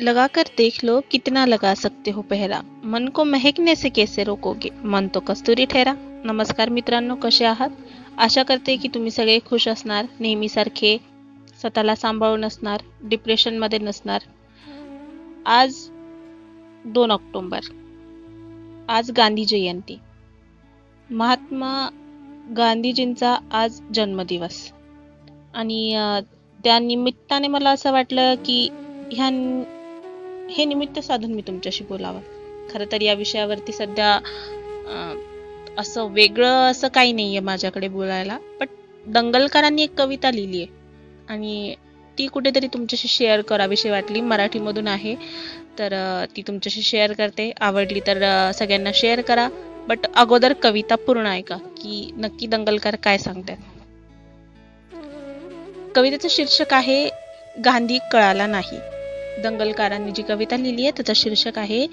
लगाकर देख लो कितना लगा सकते हो पहरा। मन को महकने से कैसे रोकोगे? मन तो कस्तुरी ठहरा। नमस्कार मित्रांनो कसे आहात? आशा करते की तुम्ही सगळे खुश असणार नेहमीसारखे स्वतःला सांभाळून असणार डिप्रेशनमध्ये नसणार. आज दोन ऑक्टोंबर. आज गांधी जयंती. महात्मा गांधीजींचा आज जन्मदिवस. आणि त्या निमित्ताने मला असं वाटलं की ह्या हे निमित्त साधून मी तुमच्याशी बोलावं. खरं तर या विषयावरती सध्या असं वेगळं असं काही नाही आहे माझ्याकडे बोलायला बट दंगलकरांनी एक कविता लिहिली आहे. आणि ती कुठेतरी तुमच्याशी शेअर करावीशी वाटली. मराठीमधून आहे तर ती तुमच्याशी शेअर करते. आवडली तर सगळ्यांना शेअर करा. बट अगोदर कविता पूर्ण ऐका की नक्की दंगलकर काय सांगतात. कवितेचं शीर्षक आहे गांधी कळाला नाही. दंगलकारांनी जी कविता लिहिली आहे त्याचं शीर्षक आहे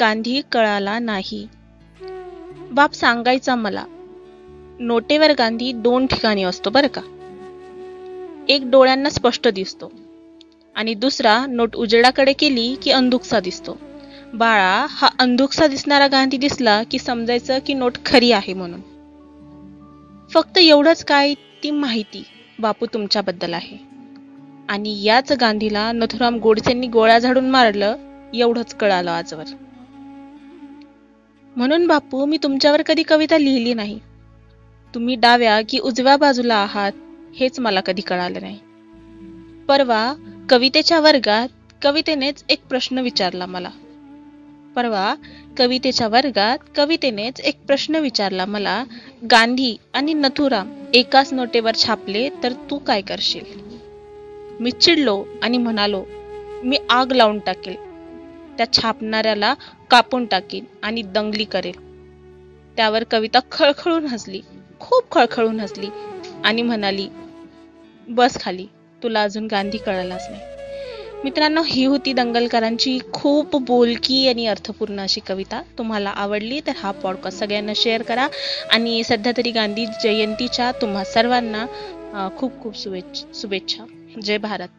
गांधी कळाला नाही. बाप सांगायचा मला नोटेवर गांधी दोन ठिकाणी असतो बरं का. एक डोळ्यांना स्पष्ट दिसतो आणि दुसरा नोट उजेडाकडे केली की अंधुकसा दिसतो. बाळा हा अंधुकसा दिसणारा गांधी दिसला की समजायचं की नोट खरी आहे म्हणून. फक्त एवढंच काय ती माहिती बापू तुमच्याबद्दल आहे. आणि याच गांधीला नथुराम गोडसेंनी गोळ्या झाडून मारलं एवढंच कळालं आजवर. म्हणून बापू मी तुमच्यावर कधी कविता लिहिली नाही. तुम्ही डाव्या की उजव्या बाजूला आहात हेच मला कधी कळालं नाही. परवा कवितेच्या वर्गात कवितेनेच एक प्रश्न विचारला मला. परवा कवितेच्या वर्गात कवितेनेच एक प्रश्न विचारला मला गांधी आणि नथुराम एकाच नोटेवर छापले तर तू काय करशील? मी चिडलो आणि म्हणालो मी आग लावून टाकेल. त्या छापणाऱ्याला कापून टाकीन आणि दंगली करेल. त्यावर कविता खळखळून हसली खूप खळखळून हसली आणि म्हणाली बस खाली तुला अजून गांधी कळालाच नाही. मित्रांनो ही होती दंगलकरांची खूप बोलकी आणि अर्थपूर्ण अशी कविता. तुम्हाला आवडली तर हा पॉडकास्ट सगळ्यांना शेअर करा आणि सध्या तरी गांधी जयंतीच्या तुम्हा सर्वांना खूप खूप शुभेच्छा शुभेच्छा. जय भारत.